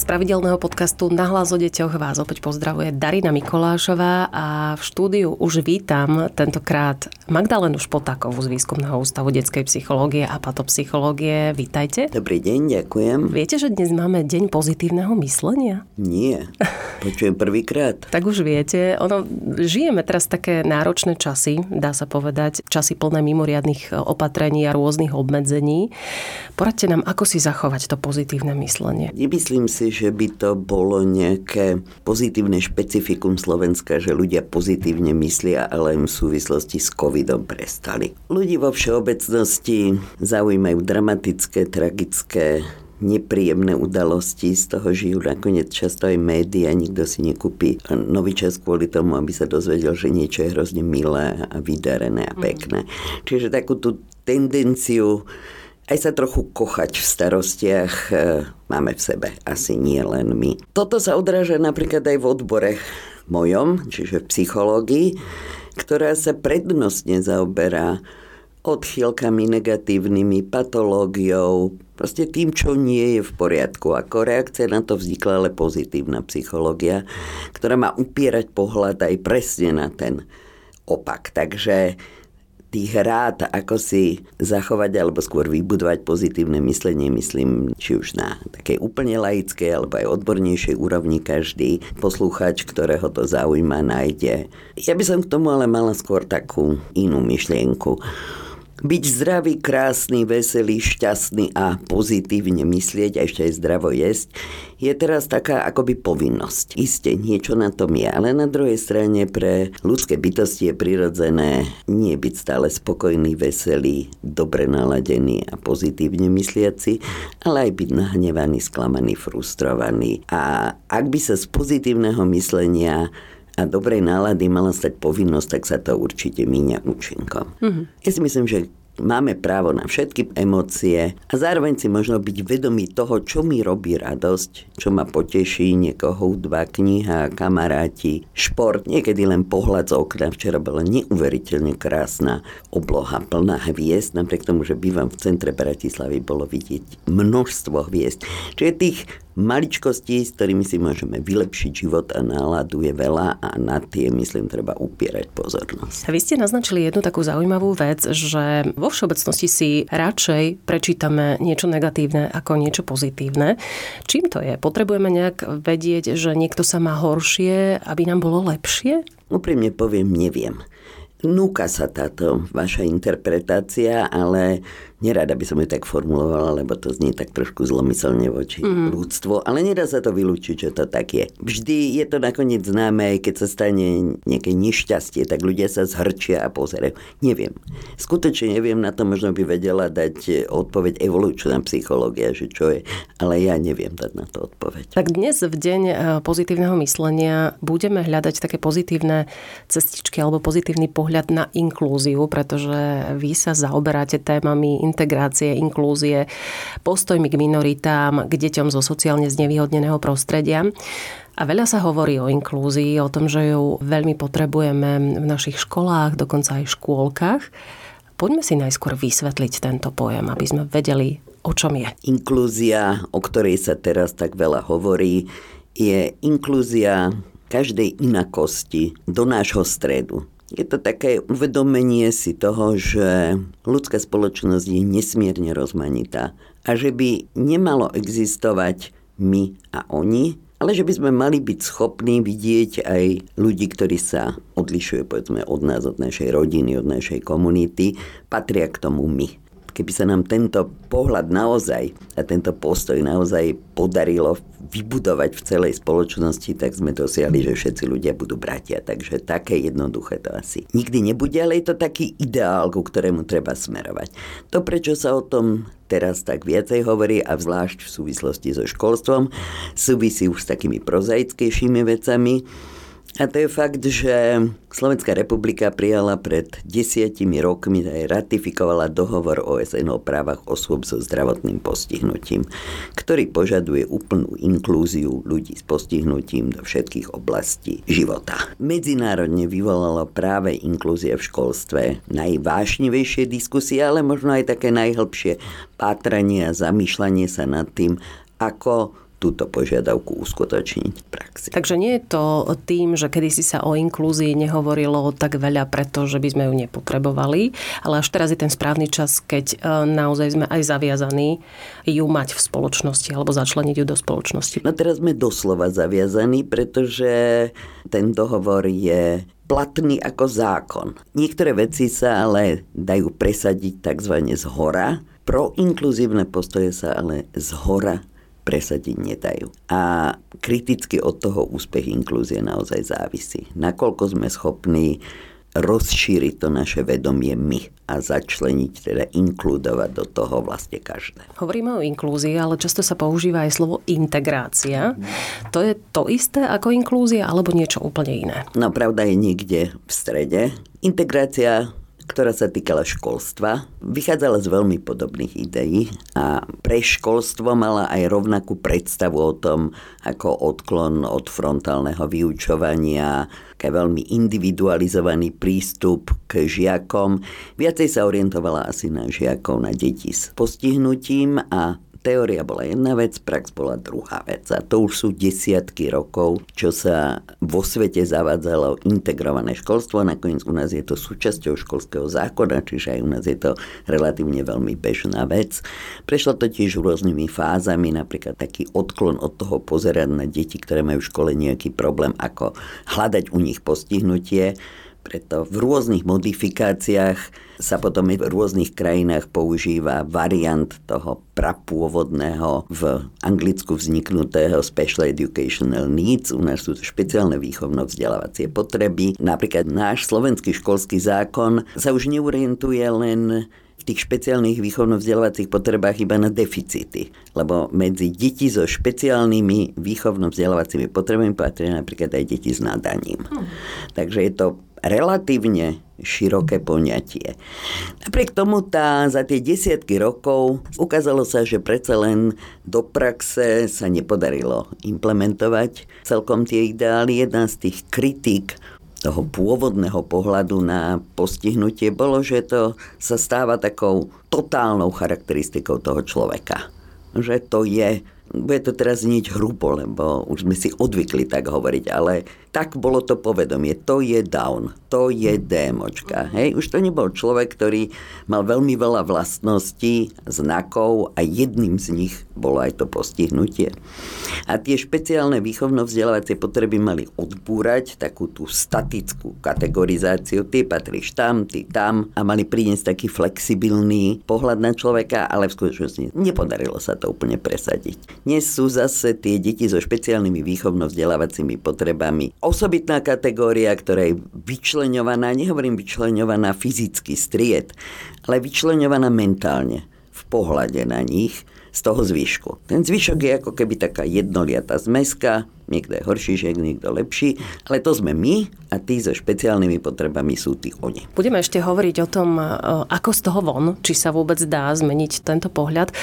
Z pravidelného podcastu Nahlas o deťoch vás opäť pozdravuje Darina Mikolášová a v štúdiu už vítam tentokrát Magdalenu Špotákovú z Výskumného ústavu detskej psychológie a patopsychológie. Vítajte. Dobrý deň, ďakujem. Viete, že dnes máme deň pozitívneho myslenia? Nie, počujem prvýkrát. Tak už viete, ono, žijeme teraz také náročné časy, dá sa povedať, časy plné mimoriadných opatrení a rôznych obmedzení. Poradte nám, ako si zachovať to pozitívne myslenie. Nemyslím si, že by to bolo nejaké pozitívne špecifikum Slovenska, že ľudia pozitívne myslia, ale im v súvislosti s covidom prestali. Ľudí vo všeobecnosti zaujímajú dramatické, tragické nepríjemné udalosti, z toho žijú nakoniec často aj médiá, nikto si nekúpi nový čas kvôli tomu, aby sa dozvedel, že niečo je hrozne milé a vydarené a pekné. Čiže takú tú tendenciu aj sa trochu kochať v starostiach e, máme v sebe, asi nie len my. Toto sa odráža napríklad aj v odbore mojom, čiže v psychológii, ktorá sa prednostne zaoberá odchýlkami negatívnymi, patológiou, proste tým, čo nie je v poriadku. Ako reakcia na to vznikla ale pozitívna psychológia, ktorá má upierať pohľad aj presne na ten opak. Takže tých rád, ako si zachovať alebo skôr vybudovať pozitívne myslenie, myslím, či už na takej úplne laickej alebo aj odbornejšej úrovni každý poslucháč, ktorého to zaujíma, nájde. Ja by som k tomu ale mala skôr takú inú myšlienku. Byť zdravý, krásny, veselý, šťastný a pozitívne myslieť a ešte aj zdravo jesť je teraz taká akoby povinnosť. Isté, niečo na tom je, ale na druhej strane pre ľudské bytosti je prirodzené nie byť stále spokojný, veselý, dobre naladený a pozitívne mysliaci, ale aj byť nahnevaný, sklamaný, frustrovaný. A ak by sa z pozitívneho myslenia a dobrej nálady mala stať povinnosť, tak sa to určite míňa účinkom. Mm-hmm. Ja si myslím, že máme právo na všetky emócie a zároveň si možno byť vedomí toho, čo mi robí radosť, čo ma poteší, niekoho hudba, kniha, kamaráti, šport, niekedy len pohľad z okna. Včera bola neuveriteľne krásna obloha plná hviezd, napriek tomu, že bývam v centre Bratislavy, bolo vidieť množstvo hviezd. Čiže tých maličkosti, s ktorými si môžeme vylepšiť život a náladu je veľa a na tie, myslím, treba upierať pozornosť. Vy ste naznačili jednu takú zaujímavú vec, že vo všeobecnosti si radšej prečítame niečo negatívne ako niečo pozitívne. Čím to je? Potrebujeme nejak vedieť, že niekto sa má horšie, aby nám bolo lepšie? Úprimne poviem, neviem. Núka sa táto vaša interpretácia, ale Nerada by som ju tak formulovala, lebo to znie tak trošku zlomyselne voči mm. ľudstvu, ale nedá sa to vylúčiť, že to tak je. Vždy je to nakoniec známe, aj keď sa stane nejaké nešťastie, tak ľudia sa zhrčia a pozerajú. Neviem. Skutočne neviem, na to možno by vedela dať odpoveď evolučná psychológia, že čo je, ale ja neviem dať na to odpoveď. Tak dnes v deň e, pozitívneho myslenia budeme hľadať také pozitívne cestičky alebo pozitívny pohľad na inklúziu, pretože vy sa zaoberáte témami integrácie, inklúzie, postojmi k minoritám, k deťom zo sociálne znevýhodneného prostredia. A veľa sa hovorí o inklúzii, o tom, že ju veľmi potrebujeme v našich školách, dokonca aj v škôlkach. Poďme si najskôr vysvetliť tento pojem, aby sme vedeli, o čom je. Inklúzia, o ktorej sa teraz tak veľa hovorí, je inklúzia každej inakosti do nášho stredu. Je to také uvedomenie si toho, že ľudská spoločnosť je nesmierne rozmanitá a že by nemalo existovať my a oni, ale že by sme mali byť schopní vidieť aj ľudí, ktorí sa odlišujú povedzme od nás, od našej rodiny, od našej komunity, patria k tomu my. Keby sa nám tento pohľad naozaj a tento postoj naozaj podarilo vybudovať v celej spoločnosti, tak sme dosiahli, že všetci ľudia budú bratia. Takže také jednoduché to asi nikdy nebude, ale je to taký ideál, ku ktorému treba smerovať. To, prečo sa o tom teraz tak viacej hovorí a zvlášť v súvislosti so školstvom, súvisí už s takými prozaickejšími vecami A to je fakt, že Slovenská republika prijala pred desiatimi rokmi aj ratifikovala dohovor OSN o právach osôb so zdravotným postihnutím, ktorý požaduje úplnú inklúziu ľudí s postihnutím do všetkých oblastí života. Medzinárodne vyvolalo práve inklúzia v školstve najvášnivejšie diskusie, ale možno aj také najhlbšie pátranie a zamýšľanie sa nad tým, ako túto požiadavku uskutočniť v praxi. Takže nie je to tým, že kedysi sa o inklúzii nehovorilo tak veľa, pretože by sme ju nepotrebovali, ale až teraz je ten správny čas, keď e, naozaj sme aj zaviazaní ju mať v spoločnosti alebo začleniť ju do spoločnosti. No teraz sme doslova zaviazaní, pretože ten dohovor je platný ako zákon. Niektoré veci sa ale dajú presadiť tzv. z hora, proinkluzívne postoje sa ale z hora presadiť nedajú. A kriticky od toho úspech inklúzie naozaj závisí. Nakoľko sme schopní rozšíriť to naše vedomie my a začleniť, teda inkludovať do toho vlastne každé. Hovoríme o inklúzii, ale často sa používa aj slovo integrácia. To je to isté ako inklúzia alebo niečo úplne iné? No pravda je niekde v strede. Integrácia ktorá sa týkala školstva, vychádzala z veľmi podobných ideí a pre školstvo mala aj rovnakú predstavu o tom, ako odklon od frontálneho vyučovania, ke veľmi individualizovaný prístup k žiakom. Viacej sa orientovala asi na žiakov, na deti s postihnutím a Teória bola jedna vec, prax bola druhá vec. A to už sú desiatky rokov, čo sa vo svete zavádzalo integrované školstvo. Nakoniec u nás je to súčasťou školského zákona, čiže aj u nás je to relatívne veľmi bežná vec. Prešlo to tiež rôznymi fázami, napríklad taký odklon od toho pozerať na deti, ktoré majú v škole nejaký problém, ako hľadať u nich postihnutie preto v rôznych modifikáciách sa potom v rôznych krajinách používa variant toho prapôvodného v Anglicku vzniknutého Special Educational Needs. U nás sú to špeciálne výchovno-vzdelávacie potreby. Napríklad náš slovenský školský zákon sa už neorientuje len v tých špeciálnych výchovno-vzdelávacích potrebách iba na deficity. Lebo medzi deti so špeciálnymi výchovno-vzdelávacími potrebami patria napríklad aj deti s nadaním. Hmm. Takže je to relatívne široké poňatie. Napriek tomu tá, za tie desiatky rokov ukázalo sa, že predsa len do praxe sa nepodarilo implementovať celkom tie ideály. Jedna z tých kritik toho pôvodného pohľadu na postihnutie bolo, že to sa stáva takou totálnou charakteristikou toho človeka. Že to je bude to teraz znieť hrubo, lebo už sme si odvykli tak hovoriť, ale tak bolo to povedomie. To je down, to je démočka. Hej? Už to nebol človek, ktorý mal veľmi veľa vlastností, znakov a jedným z nich bolo aj to postihnutie. A tie špeciálne výchovno-vzdelávacie potreby mali odbúrať takú tú statickú kategorizáciu. Ty patríš tam, ty tam a mali priniesť taký flexibilný pohľad na človeka, ale v skutočnosti nepodarilo sa to úplne presadiť. Dnes sú zase tie deti so špeciálnymi výchovno-vzdelávacími potrebami osobitná kategória, ktorá je vyčleňovaná, nehovorím vyčleňovaná fyzicky stried, ale vyčleňovaná mentálne v pohľade na nich z toho zvyšku. Ten zvyšok je ako keby taká jednoliatá zmeska, niekto je horší žiek, niekto lepší, ale to sme my a tí so špeciálnymi potrebami sú tí oni. Budeme ešte hovoriť o tom, e, ako z toho von, či sa vôbec dá zmeniť tento pohľad. E,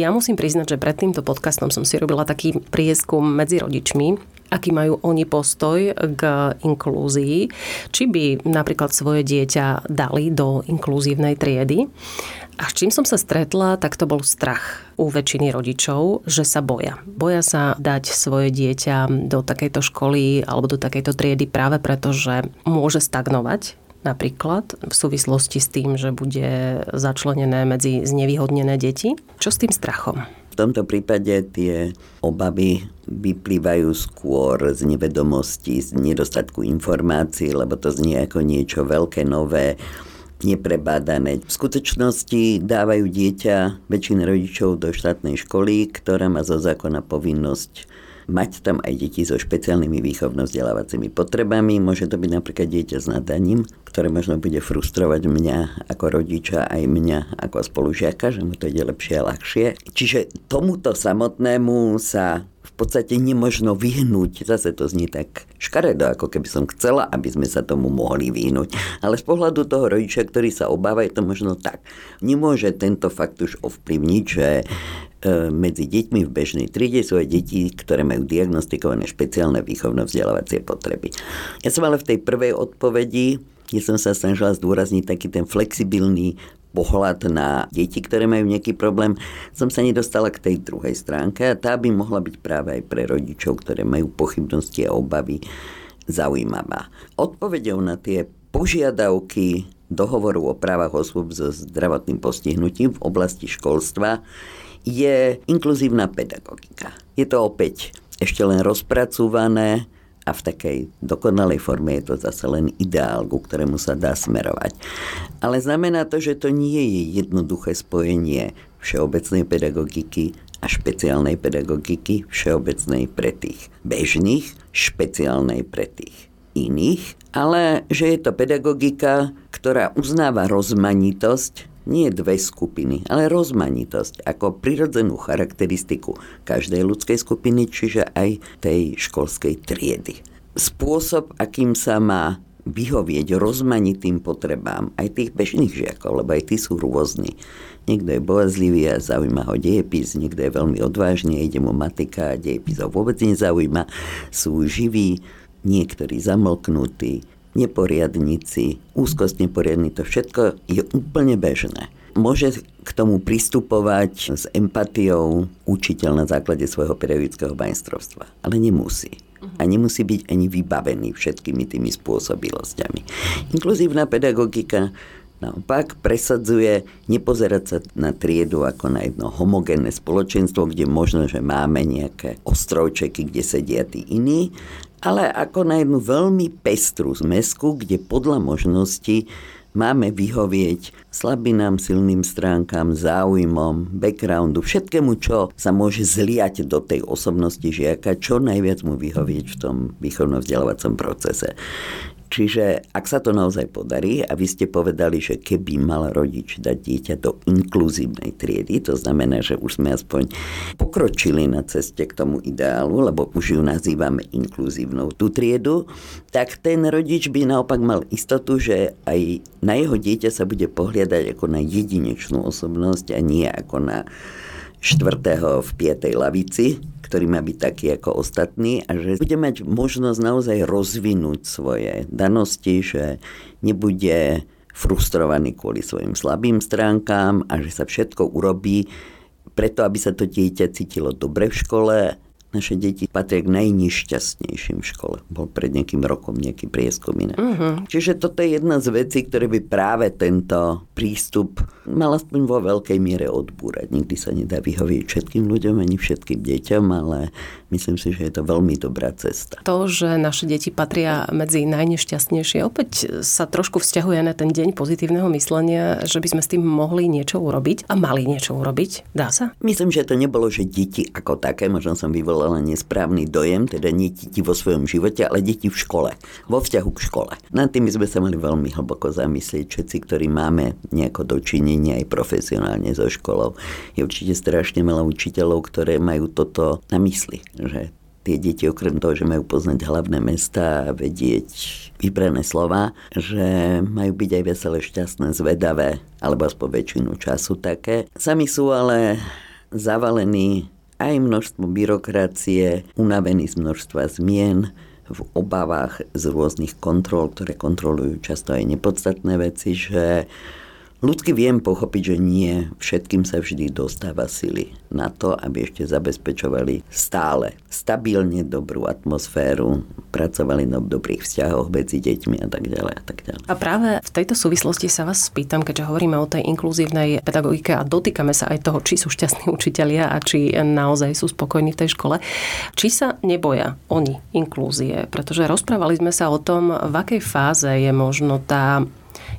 ja musím priznať, že pred týmto podcastom som si robila taký prieskum medzi rodičmi aký majú oni postoj k inklúzii, či by napríklad svoje dieťa dali do inkluzívnej triedy. A s čím som sa stretla, tak to bol strach u väčšiny rodičov, že sa boja. Boja sa dať svoje dieťa do takejto školy alebo do takejto triedy práve preto, že môže stagnovať napríklad v súvislosti s tým, že bude začlenené medzi znevýhodnené deti. Čo s tým strachom? V tomto prípade tie obavy vyplývajú skôr z nevedomosti, z nedostatku informácií, lebo to znie ako niečo veľké, nové, neprebádané. V skutočnosti dávajú dieťa väčšina rodičov do štátnej školy, ktorá má zo zákona povinnosť mať tam aj deti so špeciálnymi výchovno-vzdelávacími potrebami. Môže to byť napríklad dieťa s nadaním, ktoré možno bude frustrovať mňa ako rodiča, aj mňa ako spolužiaka, že mu to ide lepšie a ľahšie. Čiže tomuto samotnému sa v podstate nemožno vyhnúť. Zase to znie tak škaredo, ako keby som chcela, aby sme sa tomu mohli vyhnúť. Ale z pohľadu toho rodiča, ktorý sa obáva, je to možno tak. Nemôže tento fakt už ovplyvniť, že medzi deťmi v bežnej triede sú aj deti, ktoré majú diagnostikované špeciálne výchovno-vzdelávacie potreby. Ja som ale v tej prvej odpovedi kde som sa snažila zdôrazniť taký ten flexibilný pohľad na deti, ktoré majú nejaký problém, som sa nedostala k tej druhej stránke a tá by mohla byť práve aj pre rodičov, ktoré majú pochybnosti a obavy zaujímavá. Odpovedou na tie požiadavky dohovoru o právach osôb so zdravotným postihnutím v oblasti školstva je inkluzívna pedagogika. Je to opäť ešte len rozpracované, a v takej dokonalej forme je to zase len ideál, ku ktorému sa dá smerovať. Ale znamená to, že to nie je jednoduché spojenie všeobecnej pedagogiky a špeciálnej pedagogiky, všeobecnej pre tých bežných, špeciálnej pre tých iných, ale že je to pedagogika, ktorá uznáva rozmanitosť nie dve skupiny, ale rozmanitosť ako prirodzenú charakteristiku každej ľudskej skupiny, čiže aj tej školskej triedy. Spôsob, akým sa má vyhovieť rozmanitým potrebám aj tých bežných žiakov, lebo aj tí sú rôzni. Niekto je boazlivý a zaujíma ho dejepis, niekto je veľmi odvážny, ide mu matika a dejepis ho vôbec nezaujíma. Sú živí, niektorí zamlknutí, neporiadníci, úzkosť neporiadní, to všetko je úplne bežné. Môže k tomu pristupovať s empatiou učiteľ na základe svojho pedagogického majstrovstva, ale nemusí. A nemusí byť ani vybavený všetkými tými spôsobilosťami. Inkluzívna pedagogika Naopak presadzuje nepozerať sa na triedu ako na jedno homogénne spoločenstvo, kde možno, že máme nejaké ostrovčeky, kde sedia tí iní, ale ako na jednu veľmi pestrú zmesku, kde podľa možností máme vyhovieť slabinám, silným stránkam, záujmom, backgroundu, všetkému, čo sa môže zliať do tej osobnosti žiaka, čo najviac mu vyhovieť v tom výchovno-vzdelávacom procese. Čiže ak sa to naozaj podarí a vy ste povedali, že keby mal rodič dať dieťa do inkluzívnej triedy, to znamená, že už sme aspoň pokročili na ceste k tomu ideálu, lebo už ju nazývame inkluzívnou tú triedu, tak ten rodič by naopak mal istotu, že aj na jeho dieťa sa bude pohliadať ako na jedinečnú osobnosť a nie ako na štvrtého v piatej lavici, ktorý má byť taký ako ostatný a že bude mať možnosť naozaj rozvinúť svoje danosti, že nebude frustrovaný kvôli svojim slabým stránkám a že sa všetko urobí preto, aby sa to dieťa cítilo dobre v škole naše deti patria k najnešťastnejším v škole. Bol pred nejakým rokom nejaký prieskum iné. Uh-huh. Čiže toto je jedna z vecí, ktoré by práve tento prístup mal aspoň vo veľkej miere odbúrať. Nikdy sa nedá vyhovieť všetkým ľuďom ani všetkým deťom, ale myslím si, že je to veľmi dobrá cesta. To, že naše deti patria medzi najnešťastnejšie, opäť sa trošku vzťahuje na ten deň pozitívneho myslenia, že by sme s tým mohli niečo urobiť a mali niečo urobiť. Dá sa? Myslím, že to nebolo, že deti ako také, možno som vyvolal len nesprávny dojem, teda nie deti vo svojom živote, ale deti v škole, vo vzťahu k škole. Nad tým sme sa mali veľmi hlboko zamyslieť, všetci, ktorí máme nejako dočinenie aj profesionálne so školou. Je určite strašne veľa učiteľov, ktoré majú toto na mysli, že tie deti okrem toho, že majú poznať hlavné mesta a vedieť vybrané slova, že majú byť aj veselé, šťastné, zvedavé, alebo aspoň väčšinu času také. Sami sú ale zavalení aj množstvo byrokracie, unavený z množstva zmien, v obavách z rôznych kontrol, ktoré kontrolujú často aj nepodstatné veci, že Ľudsky viem pochopiť, že nie všetkým sa vždy dostáva sily na to, aby ešte zabezpečovali stále stabilne dobrú atmosféru, pracovali na dobrých vzťahoch medzi deťmi a tak ďalej a tak ďalej. A práve v tejto súvislosti sa vás spýtam, keďže hovoríme o tej inkluzívnej pedagogike a dotýkame sa aj toho, či sú šťastní učitelia a či naozaj sú spokojní v tej škole, či sa neboja oni inklúzie, pretože rozprávali sme sa o tom, v akej fáze je možno tá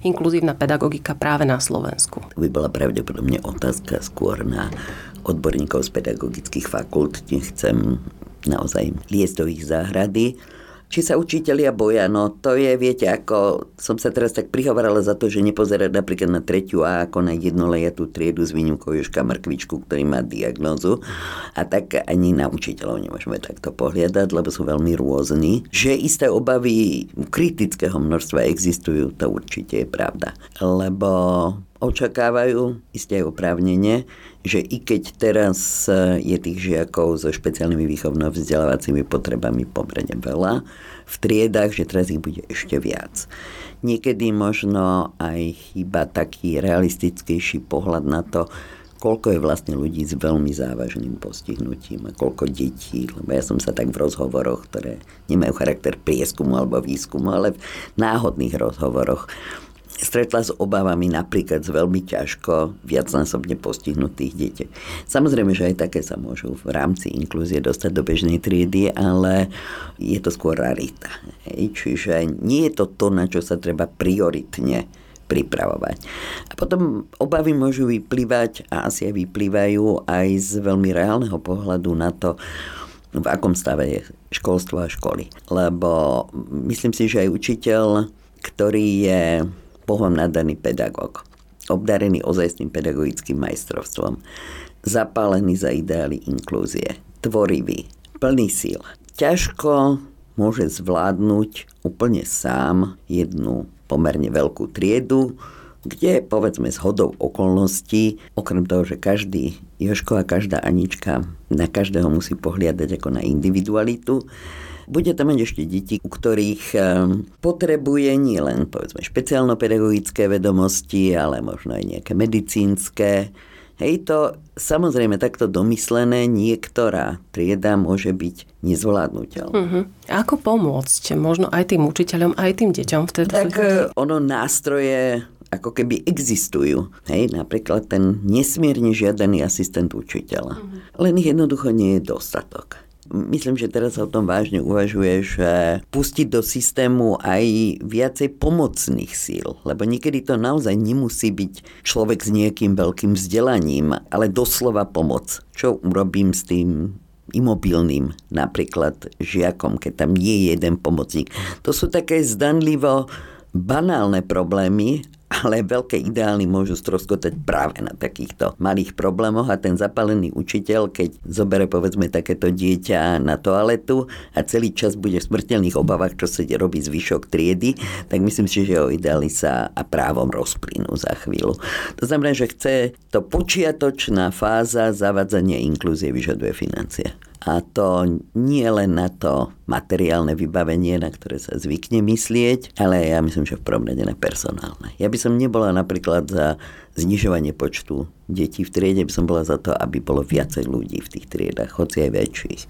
inkluzívna pedagogika práve na Slovensku? By bola pravdepodobne otázka skôr na odborníkov z pedagogických fakult. Nechcem naozaj liesť do ich záhrady, či sa učitelia boja, no to je, viete, ako som sa teraz tak prihovorala za to, že nepozerať napríklad na tretiu A ako na jednolejatú triedu s výnimkou Jožka Mrkvičku, ktorý má diagnózu. A tak ani na učiteľov nemôžeme takto pohliadať, lebo sú veľmi rôzni. Že isté obavy kritického množstva existujú, to určite je pravda. Lebo očakávajú, isté oprávnenie, že i keď teraz e, je tých žiakov so špeciálnymi výchovno-vzdelávacími potrebami pomerne veľa, v triedách, že teraz ich bude ešte viac. Niekedy možno aj chyba taký realistickejší pohľad na to, koľko je vlastne ľudí s veľmi závažným postihnutím a koľko detí, lebo ja som sa tak v rozhovoroch, ktoré nemajú charakter prieskumu alebo výskumu, ale v náhodných rozhovoroch stretla s obavami napríklad z veľmi ťažko viacnásobne postihnutých detí. Samozrejme, že aj také sa môžu v rámci inklúzie dostať do bežnej triedy, ale je to skôr rarita. Čiže nie je to to, na čo sa treba prioritne pripravovať. A potom obavy môžu vyplývať a asi aj vyplývajú aj z veľmi reálneho pohľadu na to, v akom stave je školstvo a školy. Lebo myslím si, že aj učiteľ, ktorý je Bohom nadaný pedagóg, obdarený ozajstným pedagogickým majstrovstvom, zapálený za ideály inklúzie, tvorivý, plný síl. Ťažko môže zvládnuť úplne sám jednu pomerne veľkú triedu, kde povedzme s hodou okolností, okrem toho, že každý Joško a každá Anička na každého musí pohliadať ako na individualitu, bude tam mať ešte deti, u ktorých ehm, potrebuje nielen povedzme špeciálno-pedagogické vedomosti, ale možno aj nejaké medicínske. Hej, to samozrejme takto domyslené niektorá trieda môže byť nezvládnutelná. Uh-huh. Ako pomôcť možno aj tým učiteľom, aj tým deťom v tejto Tak situácii? ono nástroje ako keby existujú. Hej, napríklad ten nesmierne žiadaný asistent učiteľa. Uh-huh. Len ich jednoducho nie je dostatok. Myslím, že teraz sa o tom vážne uvažuje, že pustiť do systému aj viacej pomocných síl, lebo niekedy to naozaj nemusí byť človek s nejakým veľkým vzdelaním, ale doslova pomoc. Čo urobím s tým imobilným napríklad žiakom, keď tam nie je jeden pomocník. To sú také zdanlivo banálne problémy, ale veľké ideály môžu stroskotať práve na takýchto malých problémoch a ten zapálený učiteľ, keď zobere povedzme takéto dieťa na toaletu a celý čas bude v smrteľných obavách, čo sa robí zvyšok triedy, tak myslím si, že jeho ideály sa a právom rozplynú za chvíľu. To znamená, že chce to počiatočná fáza zavadzania inklúzie vyžaduje financie. A to nie len na to materiálne vybavenie, na ktoré sa zvykne myslieť, ale ja myslím, že v prvom rade na personálne. Ja by som nebola napríklad za znižovanie počtu detí v triede, by som bola za to, aby bolo viacej ľudí v tých triedach, hoci aj väčších.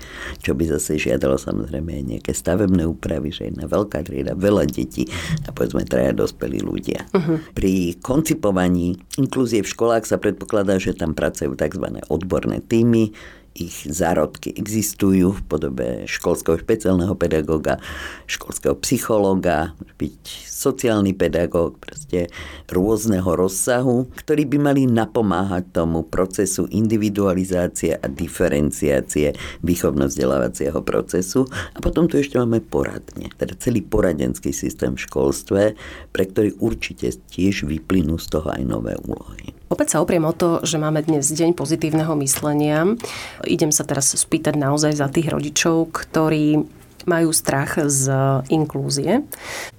Čo by zase žiadalo samozrejme aj nejaké stavebné úpravy, že jedna veľká trieda, veľa detí a povedzme traja dospelí ľudia. Uh-huh. Pri koncipovaní inklúzie v školách sa predpokladá, že tam pracujú tzv. odborné týmy, ich zárodky existujú v podobe školského špeciálneho pedagóga, školského psychológa, byť sociálny pedagóg, proste rôzneho rozsahu, ktorí by mali napomáhať tomu procesu individualizácie a diferenciácie výchovno-vzdelávacieho procesu. A potom tu ešte máme poradne, teda celý poradenský systém v školstve, pre ktorý určite tiež vyplynú z toho aj nové úlohy. Opäť sa opriem o to, že máme dnes deň pozitívneho myslenia. Idem sa teraz spýtať naozaj za tých rodičov, ktorí majú strach z inklúzie.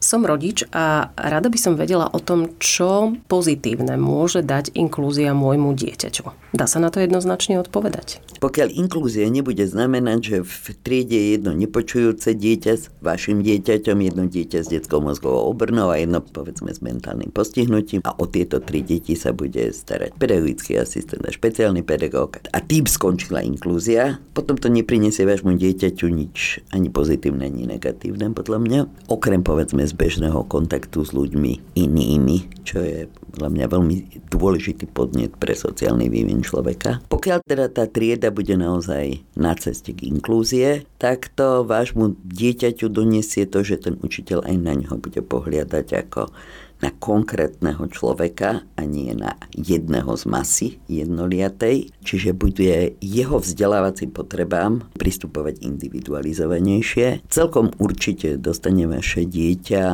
Som rodič a rada by som vedela o tom, čo pozitívne môže dať inklúzia môjmu dieťaťu. Dá sa na to jednoznačne odpovedať? Pokiaľ inklúzia nebude znamenať, že v triede je jedno nepočujúce dieťa s vašim dieťaťom, jedno dieťa s detskou mozgovou obrnou a jedno povedzme s mentálnym postihnutím a o tieto tri deti sa bude starať pedagogický asistent a špeciálny pedagóg a tým skončila inklúzia, potom to neprinesie vášmu dieťaťu nič ani pozitívne pozitívne, ani negatívne podľa mňa. Okrem povedzme z bežného kontaktu s ľuďmi inými, čo je podľa mňa veľmi dôležitý podnet pre sociálny vývin človeka. Pokiaľ teda tá trieda bude naozaj na ceste k inklúzie, tak to vášmu dieťaťu donesie to, že ten učiteľ aj na ňo bude pohliadať ako na konkrétneho človeka a nie na jedného z masy jednoliatej, čiže bude jeho vzdelávacím potrebám pristupovať individualizovanejšie. Celkom určite dostane vaše dieťa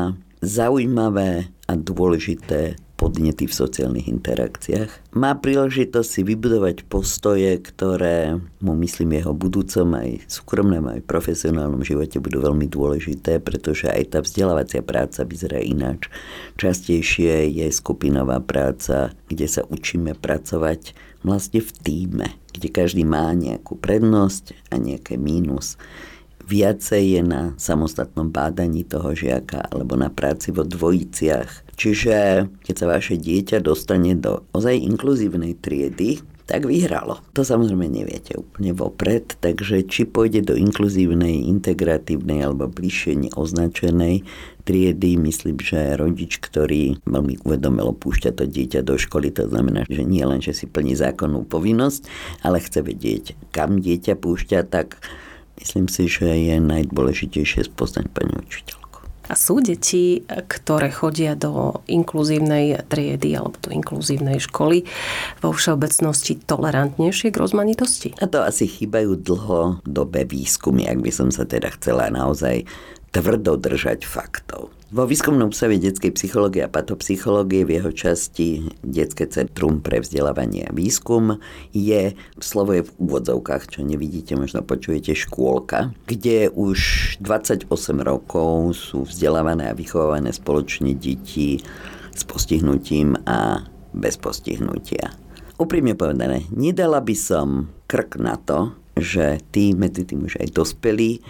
zaujímavé a dôležité podnety v sociálnych interakciách. Má príležitosť si vybudovať postoje, ktoré mu myslím jeho budúcom aj súkromnom aj profesionálnom živote budú veľmi dôležité, pretože aj tá vzdelávacia práca vyzerá ináč. Častejšie je skupinová práca, kde sa učíme pracovať vlastne v týme, kde každý má nejakú prednosť a nejaké mínus viacej je na samostatnom bádaní toho žiaka alebo na práci vo dvojiciach. Čiže keď sa vaše dieťa dostane do ozaj inkluzívnej triedy, tak vyhralo. To samozrejme neviete úplne vopred, takže či pôjde do inkluzívnej, integratívnej alebo bližšie neoznačenej triedy, myslím, že rodič, ktorý veľmi uvedomilo púšťa to dieťa do školy, to znamená, že nie len, že si plní zákonnú povinnosť, ale chce vedieť, kam dieťa púšťa, tak Myslím si, že je najdôležitejšie spoznať pani učiteľku. A sú deti, ktoré chodia do inkluzívnej triedy alebo do inkluzívnej školy vo všeobecnosti tolerantnejšie k rozmanitosti? A to asi chýbajú dlhodobé výskumy, ak by som sa teda chcela naozaj tvrdo držať faktov. Vo výskumnom ústave detskej psychológie a patopsychológie v jeho časti Detské centrum pre vzdelávanie a výskum je, slovo je v úvodzovkách, čo nevidíte, možno počujete škôlka, kde už 28 rokov sú vzdelávané a vychovávané spoločne deti s postihnutím a bez postihnutia. Úprimne povedané, nedala by som krk na to, že tí medzi tým už aj dospelí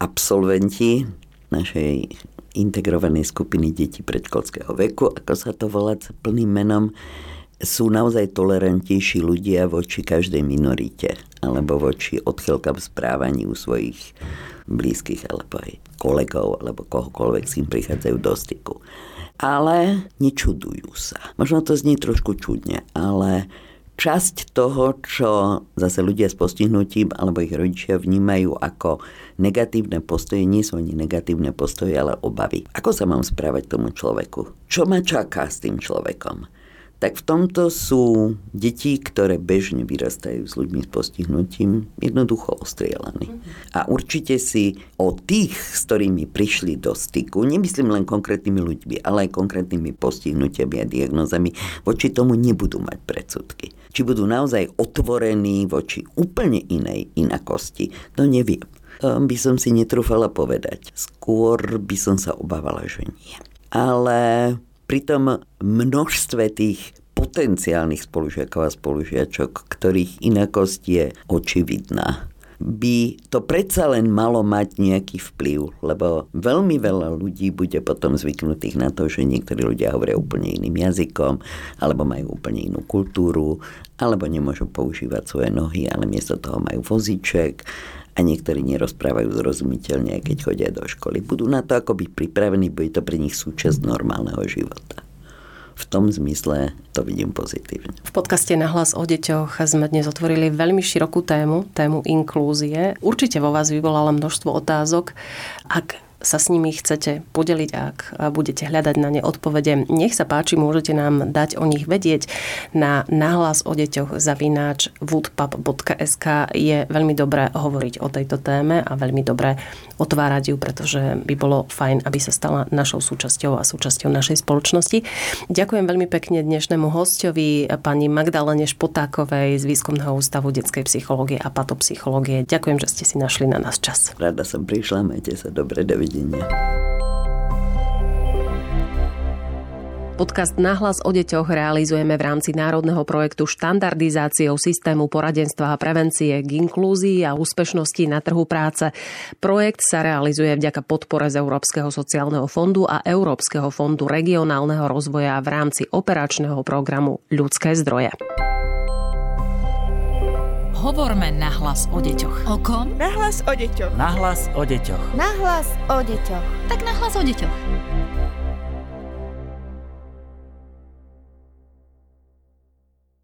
absolventi našej integrovanej skupiny detí predškolského veku, ako sa to volá plným menom, sú naozaj tolerantnejší ľudia voči každej minorite alebo voči odchylkám správaní u svojich blízkych alebo aj kolegov alebo kohokoľvek s kým prichádzajú do styku. Ale nečudujú sa. Možno to znie trošku čudne, ale časť toho, čo zase ľudia s postihnutím alebo ich rodičia vnímajú ako negatívne postoje, nie sú ani negatívne postoje, ale obavy. Ako sa mám správať tomu človeku? Čo ma čaká s tým človekom? tak v tomto sú deti, ktoré bežne vyrastajú s ľuďmi s postihnutím, jednoducho ostrielaní. A určite si o tých, s ktorými prišli do styku, nemyslím len konkrétnymi ľuďmi, ale aj konkrétnymi postihnutiami a diagnozami, voči tomu nebudú mať predsudky. Či budú naozaj otvorení voči úplne inej inakosti, to neviem. By som si netrúfala povedať. Skôr by som sa obávala, že nie. Ale pri tom množstve tých potenciálnych spolužiakov a spolužiačok, ktorých inakosť je očividná by to predsa len malo mať nejaký vplyv, lebo veľmi veľa ľudí bude potom zvyknutých na to, že niektorí ľudia hovoria úplne iným jazykom, alebo majú úplne inú kultúru, alebo nemôžu používať svoje nohy, ale miesto toho majú vozíček a niektorí nerozprávajú zrozumiteľne, keď chodia do školy. Budú na to akoby pripravení, bude to pre nich súčasť normálneho života. V tom zmysle to vidím pozitívne. V podcaste na hlas o deťoch sme dnes otvorili veľmi širokú tému, tému inklúzie. Určite vo vás vyvolala množstvo otázok. Ak sa s nimi chcete podeliť, ak budete hľadať na ne odpovede, nech sa páči, môžete nám dať o nich vedieť na náhlas o deťoch zavináč woodpub.sk je veľmi dobré hovoriť o tejto téme a veľmi dobré otvárať ju, pretože by bolo fajn, aby sa stala našou súčasťou a súčasťou našej spoločnosti. Ďakujem veľmi pekne dnešnému hostovi, pani Magdalene Špotákovej z Výskumného ústavu detskej psychológie a patopsychológie. Ďakujem, že ste si našli na nás čas. Rada som prišla, majte sa dobre, dovidenia dovidenia. Podcast Nahlas o deťoch realizujeme v rámci národného projektu štandardizáciou systému poradenstva a prevencie k inklúzii a úspešnosti na trhu práce. Projekt sa realizuje vďaka podpore z Európskeho sociálneho fondu a Európskeho fondu regionálneho rozvoja v rámci operačného programu Ľudské zdroje. Hovorme nahlas o deťoch. O kom? Nahlas o deťoch. Nahlas o deťoch. Nahlas o deťoch. Tak nahlas o deťoch.